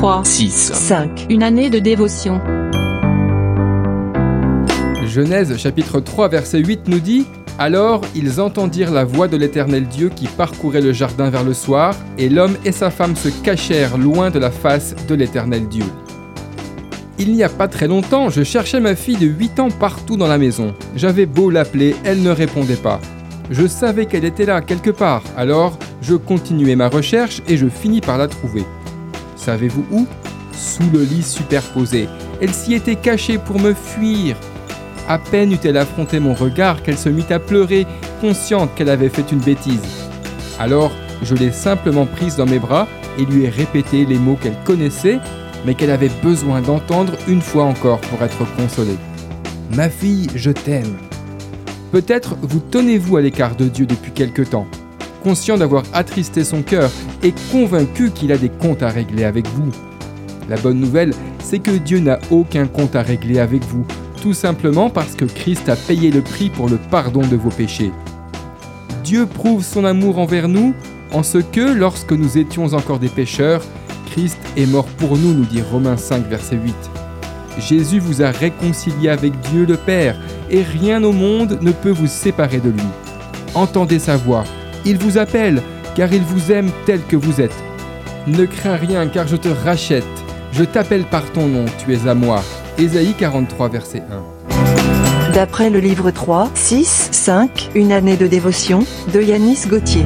3, 6, 5. Une année de dévotion. Genèse chapitre 3 verset 8 nous dit Alors ils entendirent la voix de l'Éternel Dieu qui parcourait le jardin vers le soir, et l'homme et sa femme se cachèrent loin de la face de l'Éternel Dieu. Il n'y a pas très longtemps, je cherchais ma fille de 8 ans partout dans la maison. J'avais beau l'appeler, elle ne répondait pas. Je savais qu'elle était là quelque part, alors je continuais ma recherche et je finis par la trouver. Savez-vous où? Sous le lit superposé. Elle s'y était cachée pour me fuir. À peine eut-elle affronté mon regard qu'elle se mit à pleurer, consciente qu'elle avait fait une bêtise. Alors, je l'ai simplement prise dans mes bras et lui ai répété les mots qu'elle connaissait mais qu'elle avait besoin d'entendre une fois encore pour être consolée. Ma fille, je t'aime. Peut-être vous tenez-vous à l'écart de Dieu depuis quelque temps, conscient d'avoir attristé son cœur et convaincu qu'il a des comptes à régler avec vous. La bonne nouvelle, c'est que Dieu n'a aucun compte à régler avec vous, tout simplement parce que Christ a payé le prix pour le pardon de vos péchés. Dieu prouve son amour envers nous en ce que, lorsque nous étions encore des pécheurs, Christ est mort pour nous, nous dit Romains 5, verset 8. Jésus vous a réconcilié avec Dieu le Père, et rien au monde ne peut vous séparer de lui. Entendez sa voix, il vous appelle, car il vous aime tel que vous êtes. Ne crains rien, car je te rachète, je t'appelle par ton nom, tu es à moi. Ésaïe 43, verset 1. D'après le livre 3, 6, 5, Une année de dévotion, de Yanis Gauthier.